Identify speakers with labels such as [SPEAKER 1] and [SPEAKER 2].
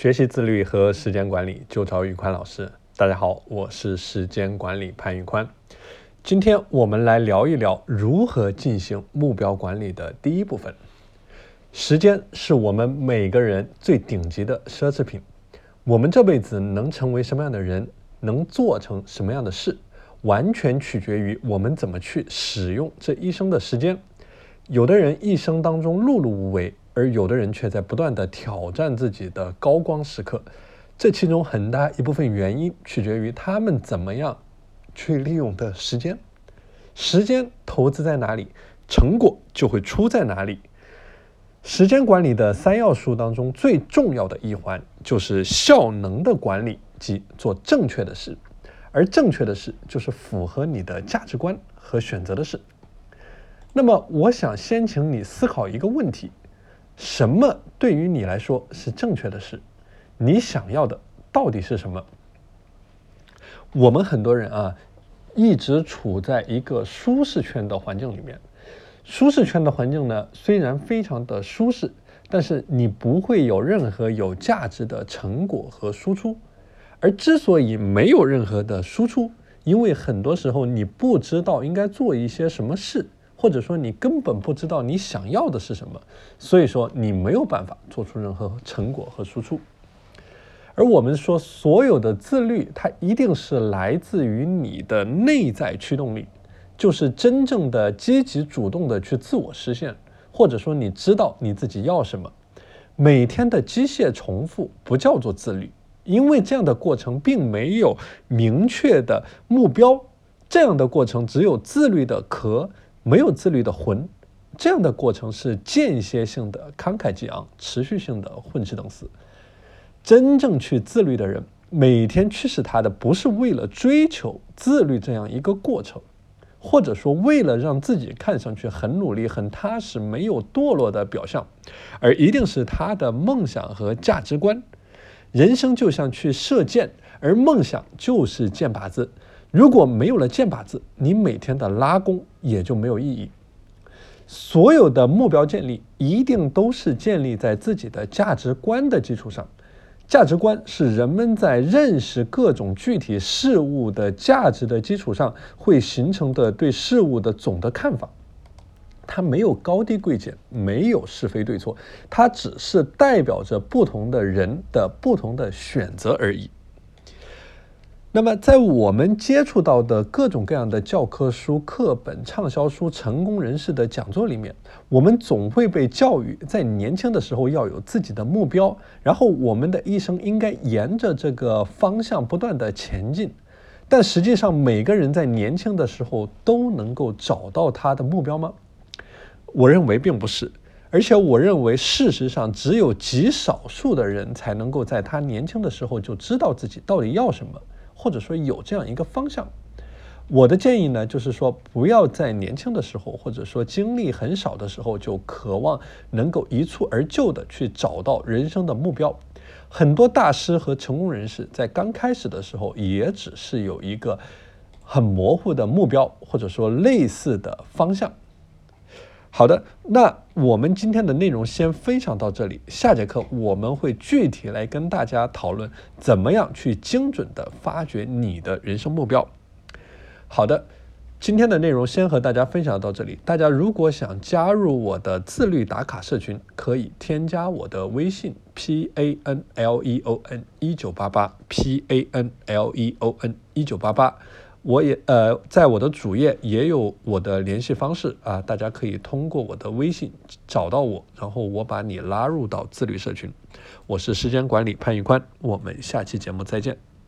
[SPEAKER 1] 学习自律和时间管理，就找宇宽老师。大家好，我是时间管理潘宇宽。今天我们来聊一聊如何进行目标管理的第一部分。时间是我们每个人最顶级的奢侈品。我们这辈子能成为什么样的人，能做成什么样的事，完全取决于我们怎么去使用这一生的时间。有的人一生当中碌碌无为。而有的人却在不断的挑战自己的高光时刻，这其中很大一部分原因取决于他们怎么样去利用的时间。时间投资在哪里，成果就会出在哪里。时间管理的三要素当中最重要的一环就是效能的管理，即做正确的事，而正确的事就是符合你的价值观和选择的事。那么，我想先请你思考一个问题。什么对于你来说是正确的事？你想要的到底是什么？我们很多人啊，一直处在一个舒适圈的环境里面。舒适圈的环境呢，虽然非常的舒适，但是你不会有任何有价值的成果和输出。而之所以没有任何的输出，因为很多时候你不知道应该做一些什么事。或者说你根本不知道你想要的是什么，所以说你没有办法做出任何成果和输出。而我们说所有的自律，它一定是来自于你的内在驱动力，就是真正的积极主动的去自我实现，或者说你知道你自己要什么。每天的机械重复不叫做自律，因为这样的过程并没有明确的目标，这样的过程只有自律的壳。没有自律的魂，这样的过程是间歇性的慷慨激昂，持续性的混吃等死。真正去自律的人，每天驱使他的不是为了追求自律这样一个过程，或者说为了让自己看上去很努力、很踏实、没有堕落的表象，而一定是他的梦想和价值观。人生就像去射箭，而梦想就是箭靶子。如果没有了箭靶子，你每天的拉弓也就没有意义。所有的目标建立一定都是建立在自己的价值观的基础上。价值观是人们在认识各种具体事物的价值的基础上会形成的对事物的总的看法。它没有高低贵贱，没有是非对错，它只是代表着不同的人的不同的选择而已。那么，在我们接触到的各种各样的教科书、课本、畅销书、成功人士的讲座里面，我们总会被教育，在年轻的时候要有自己的目标，然后我们的一生应该沿着这个方向不断的前进。但实际上，每个人在年轻的时候都能够找到他的目标吗？我认为并不是，而且我认为，事实上，只有极少数的人才能够在他年轻的时候就知道自己到底要什么。或者说有这样一个方向，我的建议呢，就是说不要在年轻的时候，或者说精力很少的时候，就渴望能够一蹴而就的去找到人生的目标。很多大师和成功人士在刚开始的时候，也只是有一个很模糊的目标，或者说类似的方向。好的，那我们今天的内容先分享到这里。下节课我们会具体来跟大家讨论怎么样去精准的发掘你的人生目标。好的，今天的内容先和大家分享到这里。大家如果想加入我的自律打卡社群，可以添加我的微信 p a n l e o n 一九八八 p a n l e o n 一九八八。我也呃，在我的主页也有我的联系方式啊，大家可以通过我的微信找到我，然后我把你拉入到自律社群。我是时间管理潘玉宽，我们下期节目再见。